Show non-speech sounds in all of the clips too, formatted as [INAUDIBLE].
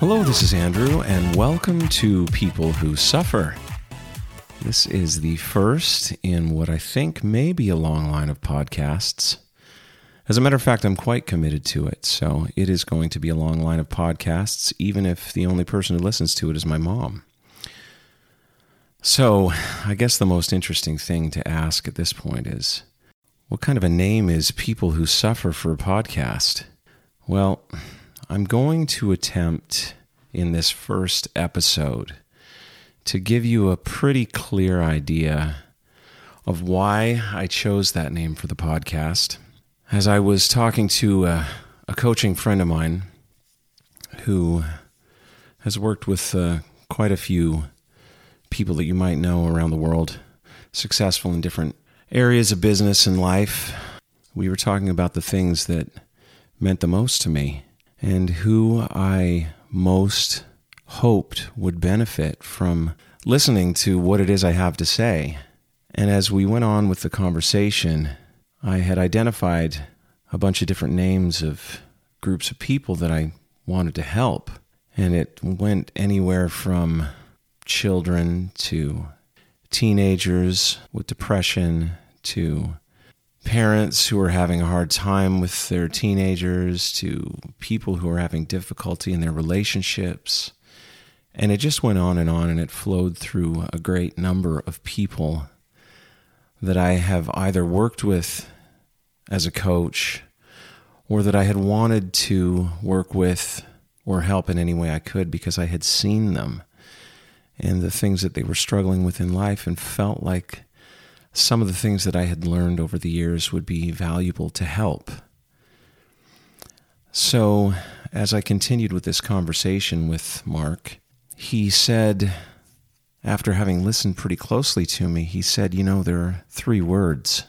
Hello, this is Andrew, and welcome to People Who Suffer. This is the first in what I think may be a long line of podcasts. As a matter of fact, I'm quite committed to it, so it is going to be a long line of podcasts, even if the only person who listens to it is my mom. So, I guess the most interesting thing to ask at this point is what kind of a name is People Who Suffer for a podcast? Well, I'm going to attempt in this first episode to give you a pretty clear idea of why I chose that name for the podcast. As I was talking to a, a coaching friend of mine who has worked with uh, quite a few people that you might know around the world, successful in different areas of business and life, we were talking about the things that meant the most to me and who I most hoped would benefit from listening to what it is I have to say. And as we went on with the conversation, I had identified a bunch of different names of groups of people that I wanted to help. And it went anywhere from children to teenagers with depression to parents who are having a hard time with their teenagers to people who are having difficulty in their relationships. And it just went on and on, and it flowed through a great number of people that I have either worked with as a coach or that I had wanted to work with or help in any way I could because I had seen them and the things that they were struggling with in life and felt like some of the things that I had learned over the years would be valuable to help. So, as I continued with this conversation with Mark, he said, after having listened pretty closely to me, he said, You know, there are three words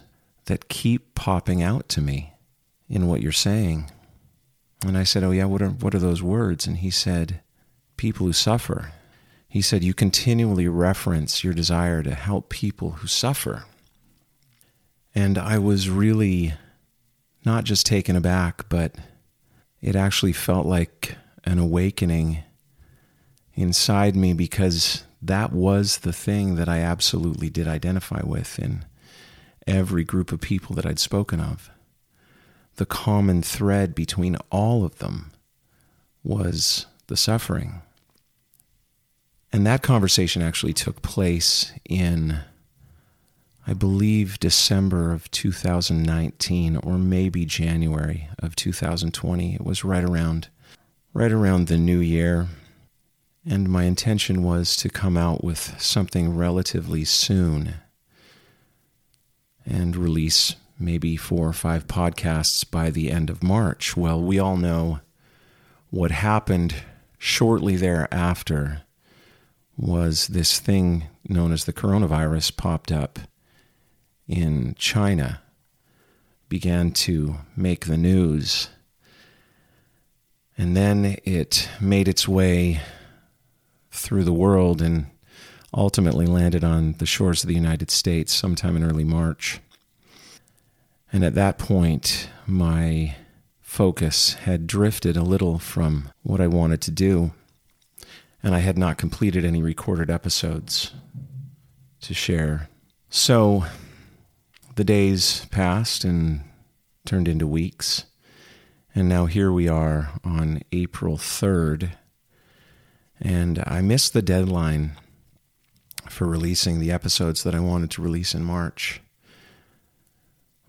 that keep popping out to me in what you're saying. And I said, Oh, yeah, what are, what are those words? And he said, People who suffer. He said, You continually reference your desire to help people who suffer. And I was really not just taken aback, but it actually felt like an awakening inside me because that was the thing that I absolutely did identify with in every group of people that I'd spoken of. The common thread between all of them was the suffering. And that conversation actually took place in, I believe, December of 2019 or maybe January of 2020. It was right around right around the new year. And my intention was to come out with something relatively soon and release maybe four or five podcasts by the end of March. Well, we all know what happened shortly thereafter was this thing known as the coronavirus popped up in China, began to make the news, and then it made its way through the world and ultimately landed on the shores of the United States sometime in early March. And at that point, my focus had drifted a little from what I wanted to do and I had not completed any recorded episodes to share. So the days passed and turned into weeks, and now here we are on April 3rd, and I missed the deadline for releasing the episodes that I wanted to release in March.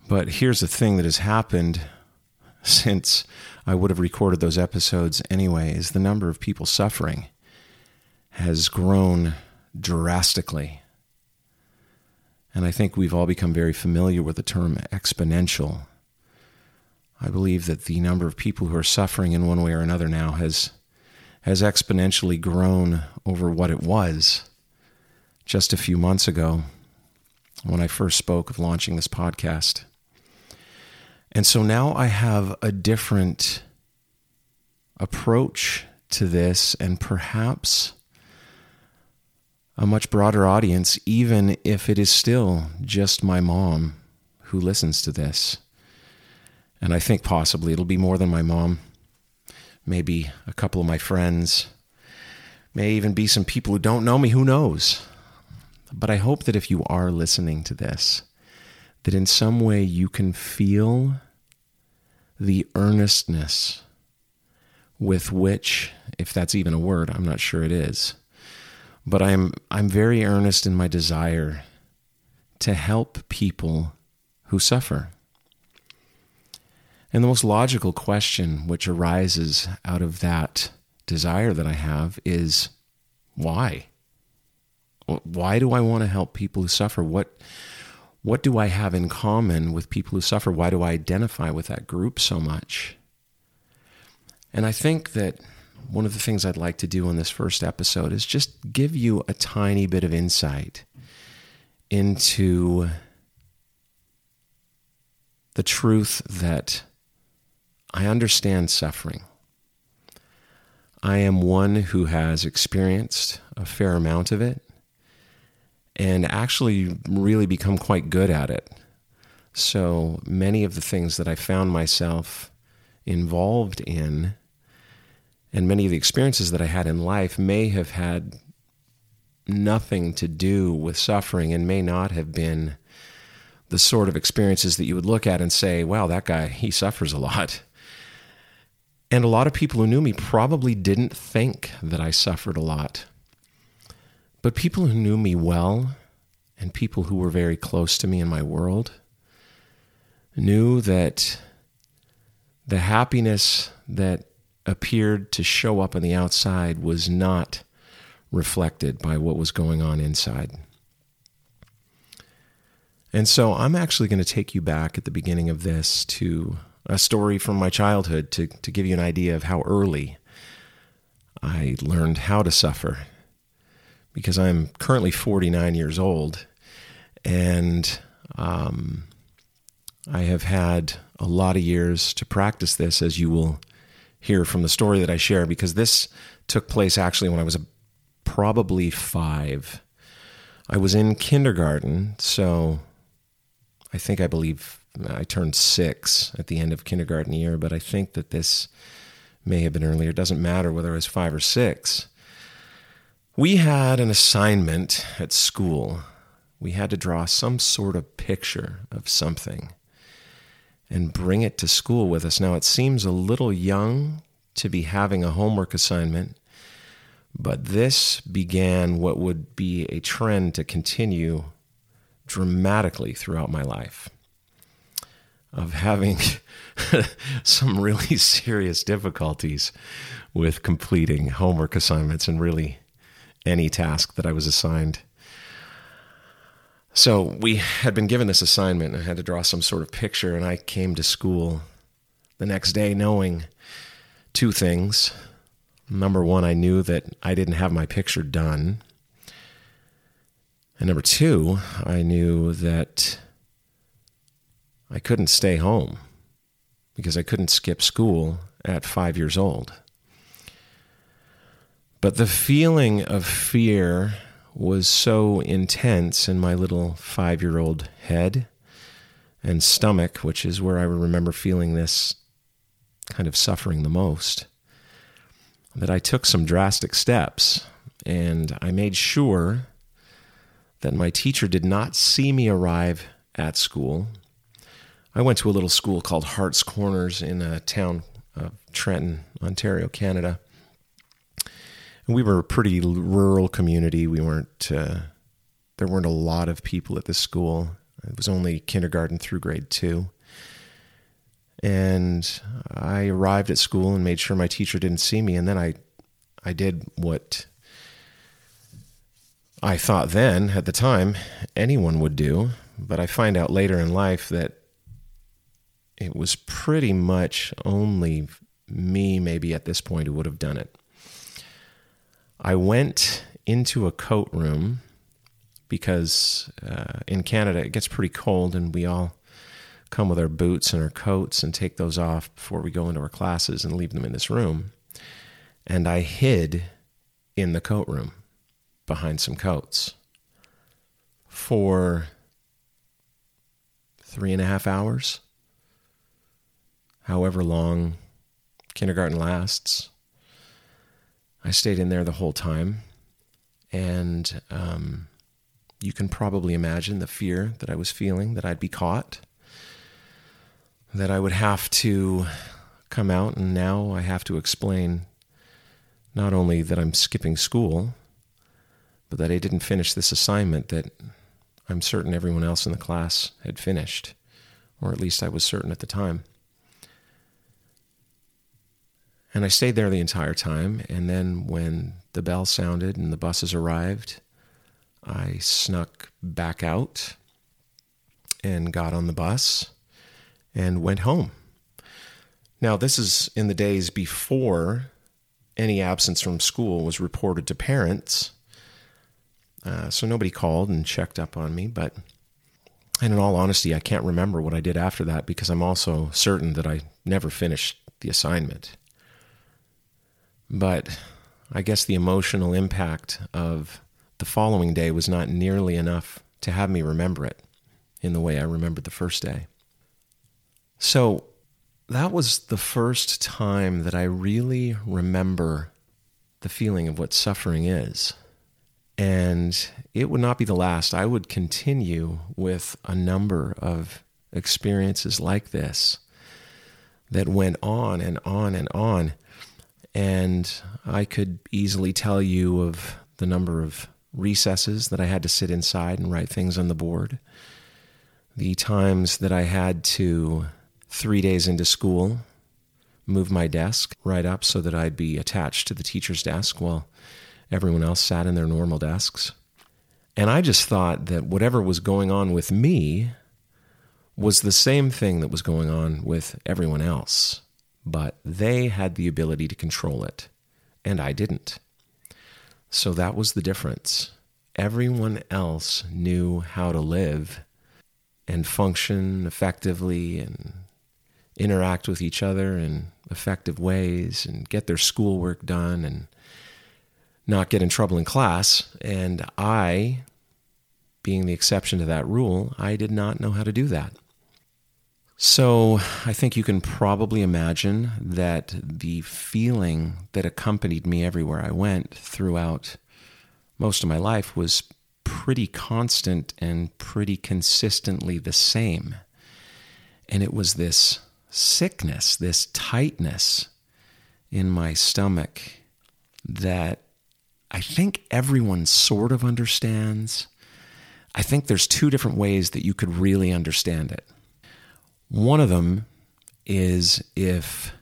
But here's the thing that has happened [LAUGHS] since I would have recorded those episodes anyway is the number of people suffering has grown drastically. And I think we've all become very familiar with the term exponential. I believe that the number of people who are suffering in one way or another now has has exponentially grown over what it was just a few months ago when I first spoke of launching this podcast. And so now I have a different approach to this and perhaps a much broader audience, even if it is still just my mom who listens to this. And I think possibly it'll be more than my mom maybe a couple of my friends, may even be some people who don't know me, who knows? But I hope that if you are listening to this, that in some way you can feel the earnestness with which, if that's even a word, I'm not sure it is, but I'm, I'm very earnest in my desire to help people who suffer. And the most logical question which arises out of that desire that I have is why? Why do I want to help people who suffer? What what do I have in common with people who suffer? Why do I identify with that group so much? And I think that one of the things I'd like to do in this first episode is just give you a tiny bit of insight into the truth that I understand suffering. I am one who has experienced a fair amount of it and actually really become quite good at it. So many of the things that I found myself involved in and many of the experiences that I had in life may have had nothing to do with suffering and may not have been the sort of experiences that you would look at and say, wow, that guy, he suffers a lot. And a lot of people who knew me probably didn't think that I suffered a lot. But people who knew me well and people who were very close to me in my world knew that the happiness that appeared to show up on the outside was not reflected by what was going on inside. And so I'm actually going to take you back at the beginning of this to a story from my childhood to, to give you an idea of how early I learned how to suffer. Because I'm currently 49 years old and um, I have had a lot of years to practice this, as you will hear from the story that I share, because this took place actually when I was probably five. I was in kindergarten, so I think I believe I turned six at the end of kindergarten year, but I think that this may have been earlier. It doesn't matter whether I was five or six. We had an assignment at school. We had to draw some sort of picture of something and bring it to school with us. Now, it seems a little young to be having a homework assignment, but this began what would be a trend to continue dramatically throughout my life of having [LAUGHS] some really [LAUGHS] serious difficulties with completing homework assignments and really any task that I was assigned. So we had been given this assignment and I had to draw some sort of picture, and I came to school the next day knowing two things. Number one, I knew that I didn't have my picture done. And number two, I knew that I couldn't stay home because I couldn't skip school at five years old. But the feeling of fear was so intense in my little five year old head and stomach, which is where I remember feeling this kind of suffering the most, that I took some drastic steps and I made sure that my teacher did not see me arrive at school. I went to a little school called Hart's Corners in a town of Trenton, Ontario, Canada. And we were a pretty rural community. We weren't, uh, there weren't a lot of people at the school. It was only kindergarten through grade two. And I arrived at school and made sure my teacher didn't see me. And then I, I did what I thought then, at the time, anyone would do, but I find out later in life that it was pretty much only me, maybe at this point, who would have done it. I went into a coat room because uh, in Canada it gets pretty cold, and we all come with our boots and our coats and take those off before we go into our classes and leave them in this room. And I hid in the coat room behind some coats for three and a half hours, however long kindergarten lasts. I stayed in there the whole time. And um, you can probably imagine the fear that I was feeling that I'd be caught, that I would have to come out, and now I have to explain not only that I'm skipping school, but that I didn't finish this assignment that I'm certain everyone else in the class had finished, or at least I was certain at the time. And I stayed there the entire time. And then when the bell sounded and the buses arrived, I snuck back out and got on the bus and went home. Now, this is in the days before any absence from school was reported to parents. Uh, so nobody called and checked up on me. But, and in all honesty, I can't remember what I did after that because I'm also certain that I never finished the assignment. But I guess the emotional impact of the following day was not nearly enough to have me remember it in the way I remembered the first day. So that was the first time that I really remember the feeling of what suffering is. And it would not be the last. I would continue with a number of experiences like this that went on and on and on. And I could easily tell you of the number of recesses that I had to sit inside and write things on the board, the times that I had to, three days into school, move my desk right up so that I'd be attached to the teacher's desk while everyone else sat in their normal desks. And I just thought that whatever was going on with me was the same thing that was going on with everyone else but they had the ability to control it, and I didn't. So that was the difference. Everyone else knew how to live and function effectively and interact with each other in effective ways and get their schoolwork done and not get in trouble in class. And I, being the exception to that rule, I did not know how to do that. So I think you can probably imagine that the feeling that accompanied me everywhere I went throughout most of my life was pretty constant and pretty consistently the same. And it was this sickness, this tightness in my stomach that I think everyone sort of understands. I think there's two different ways that you could really understand it. One of them is if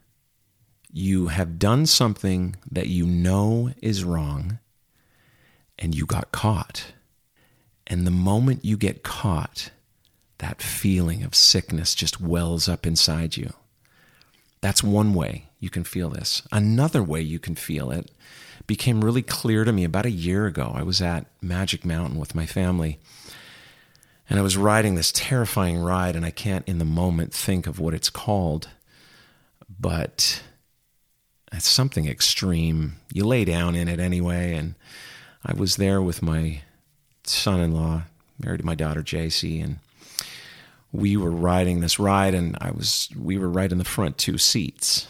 you have done something that you know is wrong and you got caught. And the moment you get caught, that feeling of sickness just wells up inside you. That's one way you can feel this. Another way you can feel it became really clear to me about a year ago. I was at Magic Mountain with my family and I was riding this terrifying ride, and I can't in the moment think of what it's called, but it's something extreme. You lay down in it anyway, and I was there with my son-in-law, married to my daughter JC, and we were riding this ride, and I was we were right in the front two seats,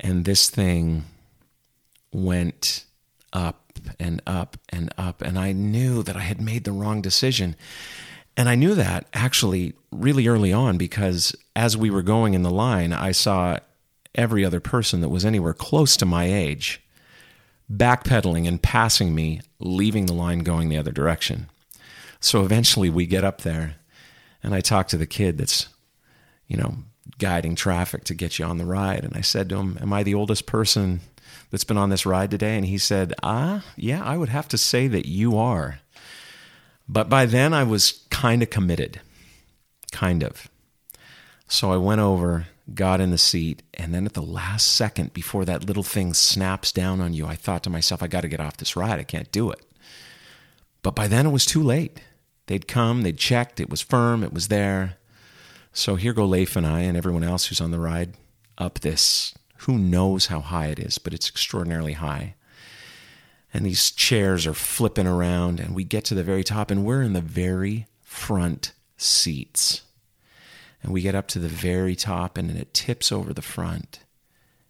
and this thing went up and up and up. And I knew that I had made the wrong decision. And I knew that actually really early on because as we were going in the line, I saw every other person that was anywhere close to my age backpedaling and passing me, leaving the line going the other direction. So eventually we get up there and I talk to the kid that's, you know, guiding traffic to get you on the ride. And I said to him, Am I the oldest person that's been on this ride today? And he said, Ah, yeah, I would have to say that you are. But by then I was kind of committed. Kind of. So I went over, got in the seat, and then at the last second before that little thing snaps down on you, I thought to myself, I got to get off this ride. I can't do it. But by then it was too late. They'd come, they'd checked, it was firm, it was there. So here go Leif and I and everyone else who's on the ride up this who knows how high it is, but it's extraordinarily high. And these chairs are flipping around, and we get to the very top, and we're in the very front seats. And we get up to the very top, and it tips over the front.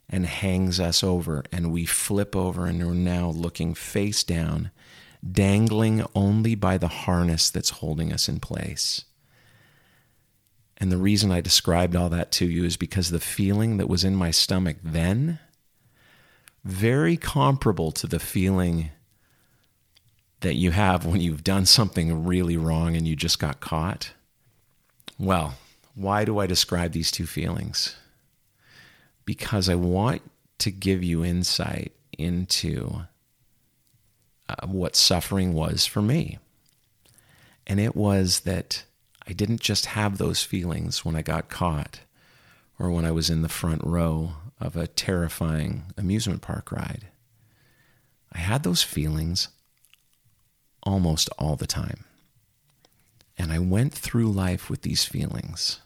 and hangs us over, and we flip over and we're now looking face down, dangling only by the harness that's holding us in place. And the reason I described all that to you is because the feeling that was in my stomach then, very comparable to the feeling that you have when you've done something really wrong and you just got caught. Well, why do I describe these two feelings? Because I want to give you insight into uh, what suffering was for me. And it was that I didn't just have those feelings when I got caught or when I was in the front row of a terrifying amusement park ride. I had those feelings almost all the time. And I went through life with these feelings.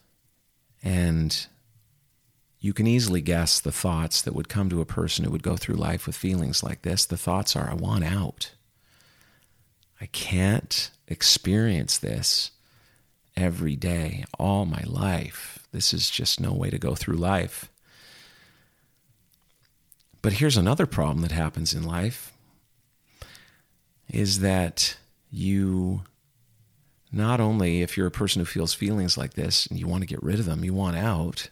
And you can easily guess the thoughts that would come to a person who would go through life with feelings like this. The thoughts are, I want out. I can't experience this every day, all my life. This is just no way to go through life. But here's another problem that happens in life is that you not only if you're a person who feels feelings like this and you want to get rid of them, you want out,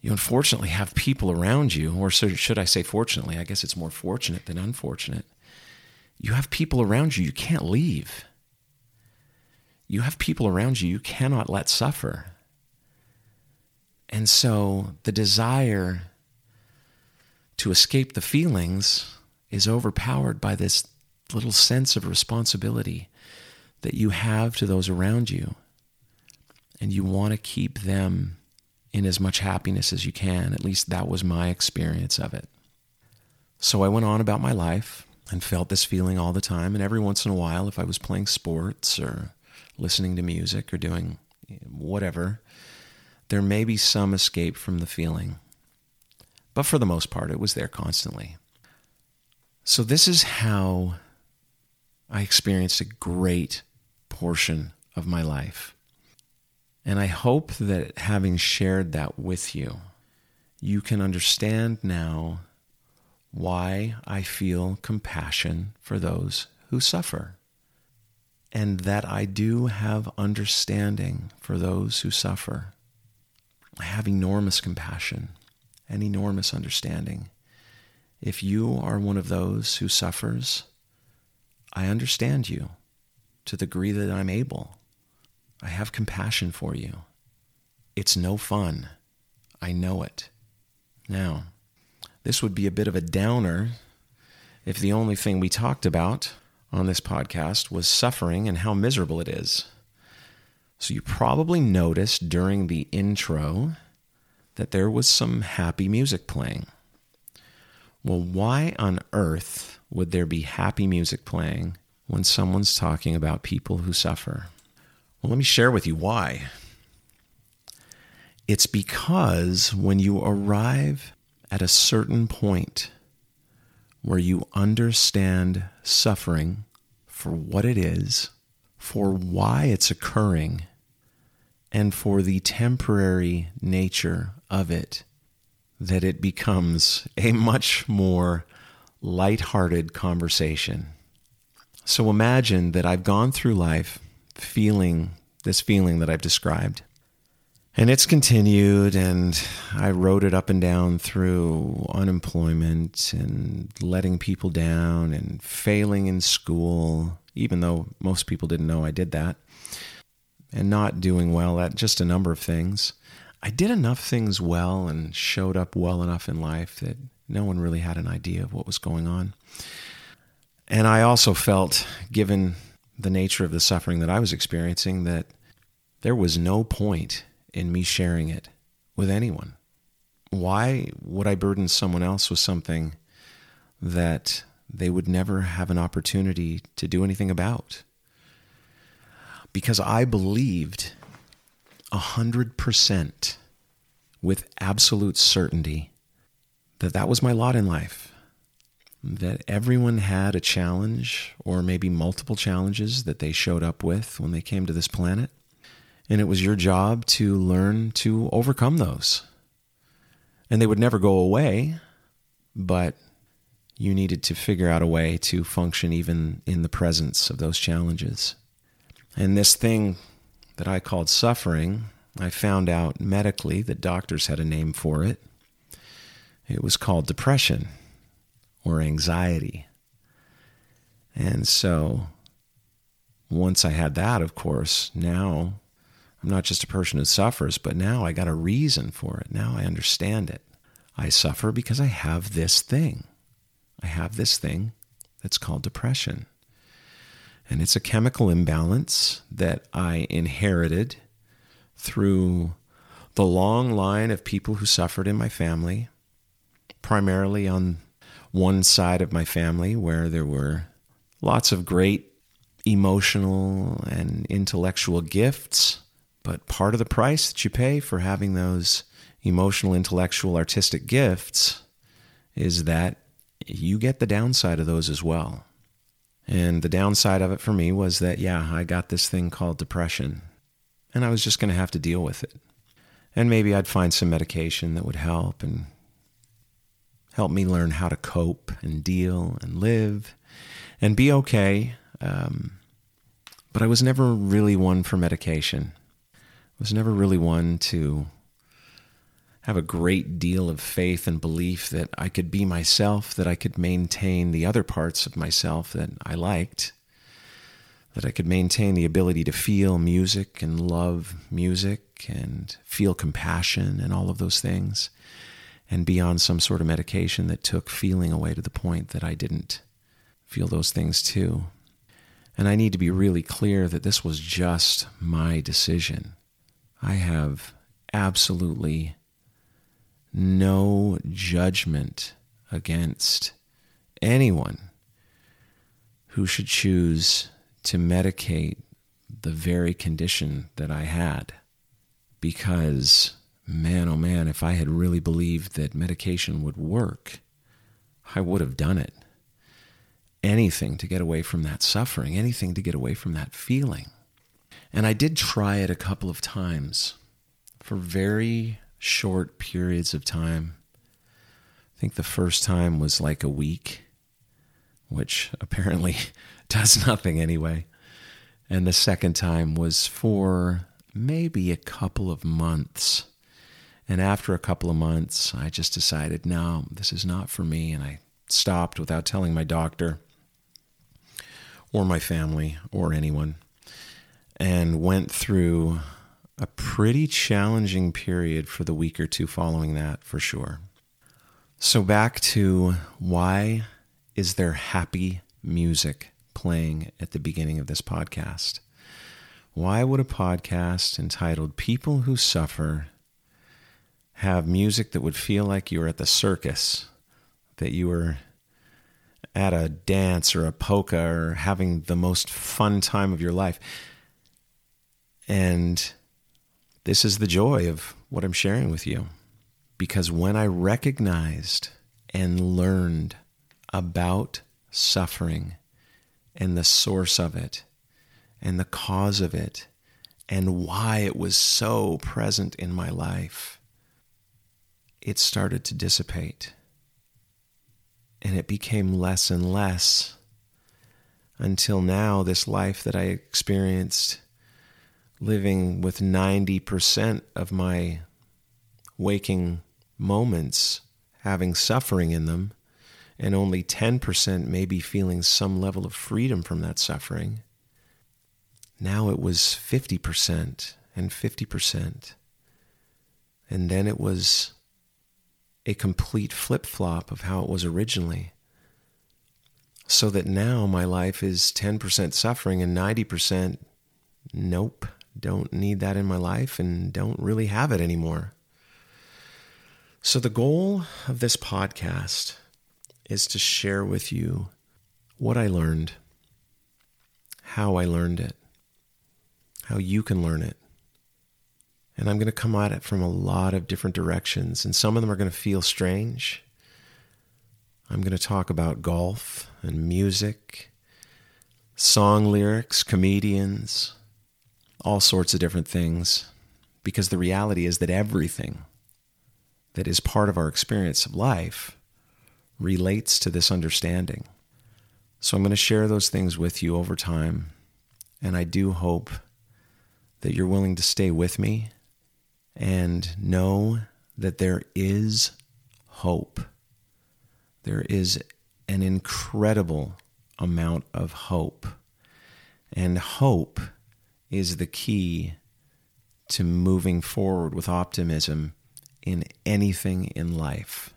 you unfortunately have people around you, or should I say fortunately, I guess it's more fortunate than unfortunate. You have people around you you can't leave. You have people around you you cannot let suffer. And so the desire to escape the feelings is overpowered by this little sense of responsibility that you have to those around you. And you want to keep them in as much happiness as you can. At least that was my experience of it. So I went on about my life and felt this feeling all the time. And every once in a while, if I was playing sports or listening to music or doing whatever, there may be some escape from the feeling. But for the most part, it was there constantly. So, this is how I experienced a great portion of my life. And I hope that having shared that with you, you can understand now why I feel compassion for those who suffer. And that I do have understanding for those who suffer. I have enormous compassion and enormous understanding. If you are one of those who suffers, I understand you to the degree that I'm able. I have compassion for you. It's no fun. I know it. Now, this would be a bit of a downer if the only thing we talked about on this podcast was suffering and how miserable it is. So, you probably noticed during the intro that there was some happy music playing. Well, why on earth would there be happy music playing when someone's talking about people who suffer? Well, let me share with you why. It's because when you arrive at a certain point where you understand suffering for what it is, for why it's occurring, and for the temporary nature of it, that it becomes a much more light-hearted conversation. So imagine that I've gone through life feeling this feeling that I've described. And it's continued, and I wrote it up and down through unemployment and letting people down and failing in school, even though most people didn't know I did that, and not doing well at just a number of things. I did enough things well and showed up well enough in life that no one really had an idea of what was going on. And I also felt, given the nature of the suffering that I was experiencing, that there was no point in me sharing it with anyone. Why would I burden someone else with something that they would never have an opportunity to do anything about? Because I believed a hundred percent with absolute certainty that that was my lot in life. That everyone had a challenge or maybe multiple challenges that they showed up with when they came to this planet. And it was your job to learn to overcome those. And they would never go away, but you needed to figure out a way to function even in the presence of those challenges. And this thing that I called suffering, I found out medically that doctors had a name for it. It was called depression or anxiety. And so once I had that, of course, now I'm not just a person who suffers, but now I got a reason for it. Now I understand it. I suffer because I have this thing. I have this thing that's called depression. And it's a chemical imbalance that I inherited through the long line of people who suffered in my family, primarily on one side of my family where there were lots of great emotional and intellectual gifts, but part of the price that you pay for having those emotional, intellectual, artistic gifts is that you get the downside of those as well. And the downside of it for me was that, yeah, I got this thing called depression, and I was just going to have to deal with it. And maybe I'd find some medication that would help and help me learn how to cope and deal and live and be okay. Um, but I was never really one for medication. Was never really one to have a great deal of faith and belief that I could be myself, that I could maintain the other parts of myself that I liked, that I could maintain the ability to feel music and love music and feel compassion and all of those things, and be on some sort of medication that took feeling away to the point that I didn't feel those things too. And I need to be really clear that this was just my decision. I have absolutely no judgment against anyone who should choose to medicate the very condition that I had. Because, man, oh man, if I had really believed that medication would work, I would have done it. Anything to get away from that suffering, anything to get away from that feeling. And I did try it a couple of times for very short periods of time. I think the first time was like a week, which [LAUGHS] apparently does nothing anyway. And the second time was for maybe a couple of months. And after a couple of months, I just decided, no, this is not for me. And I stopped without telling my doctor or my family or anyone and went through a pretty challenging period for the week or two following that, for sure. So, back to why is there happy music playing at the beginning of this podcast? Why would a podcast entitled People Who Suffer have music that would feel like you were at the circus, that you were at a dance or a polka or having the most fun time of your life? And this is the joy of what I'm sharing with you. Because when I recognized and learned about suffering and the source of it and the cause of it and why it was so present in my life, it started to dissipate. And it became less and less until now, this life that I experienced living with 90% of my waking moments having suffering in them, and only 10% maybe feeling some level of freedom from that suffering. Now it was 50% and 50%. And then it was a complete flip flop of how it was originally. So that now my life is 10% suffering and 90% nope don't need that in my life and don't really have it anymore. So, the goal of this podcast is to share with you what I learned, how I learned it, how you can learn it. And I'm going to come at it from a lot of different directions, and some of them are going to feel strange. I'm going to talk about golf and music, song lyrics, comedians, all sorts of different things because the reality is that everything that is part of our experience of life relates to this understanding. So I'm going to share those things with you over time. And I do hope that you're willing to stay with me and know that there is hope. There is an incredible amount of hope. And hope is the key to moving forward with optimism in anything in life.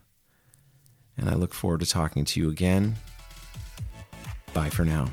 And I look forward to talking to you again. Bye for now.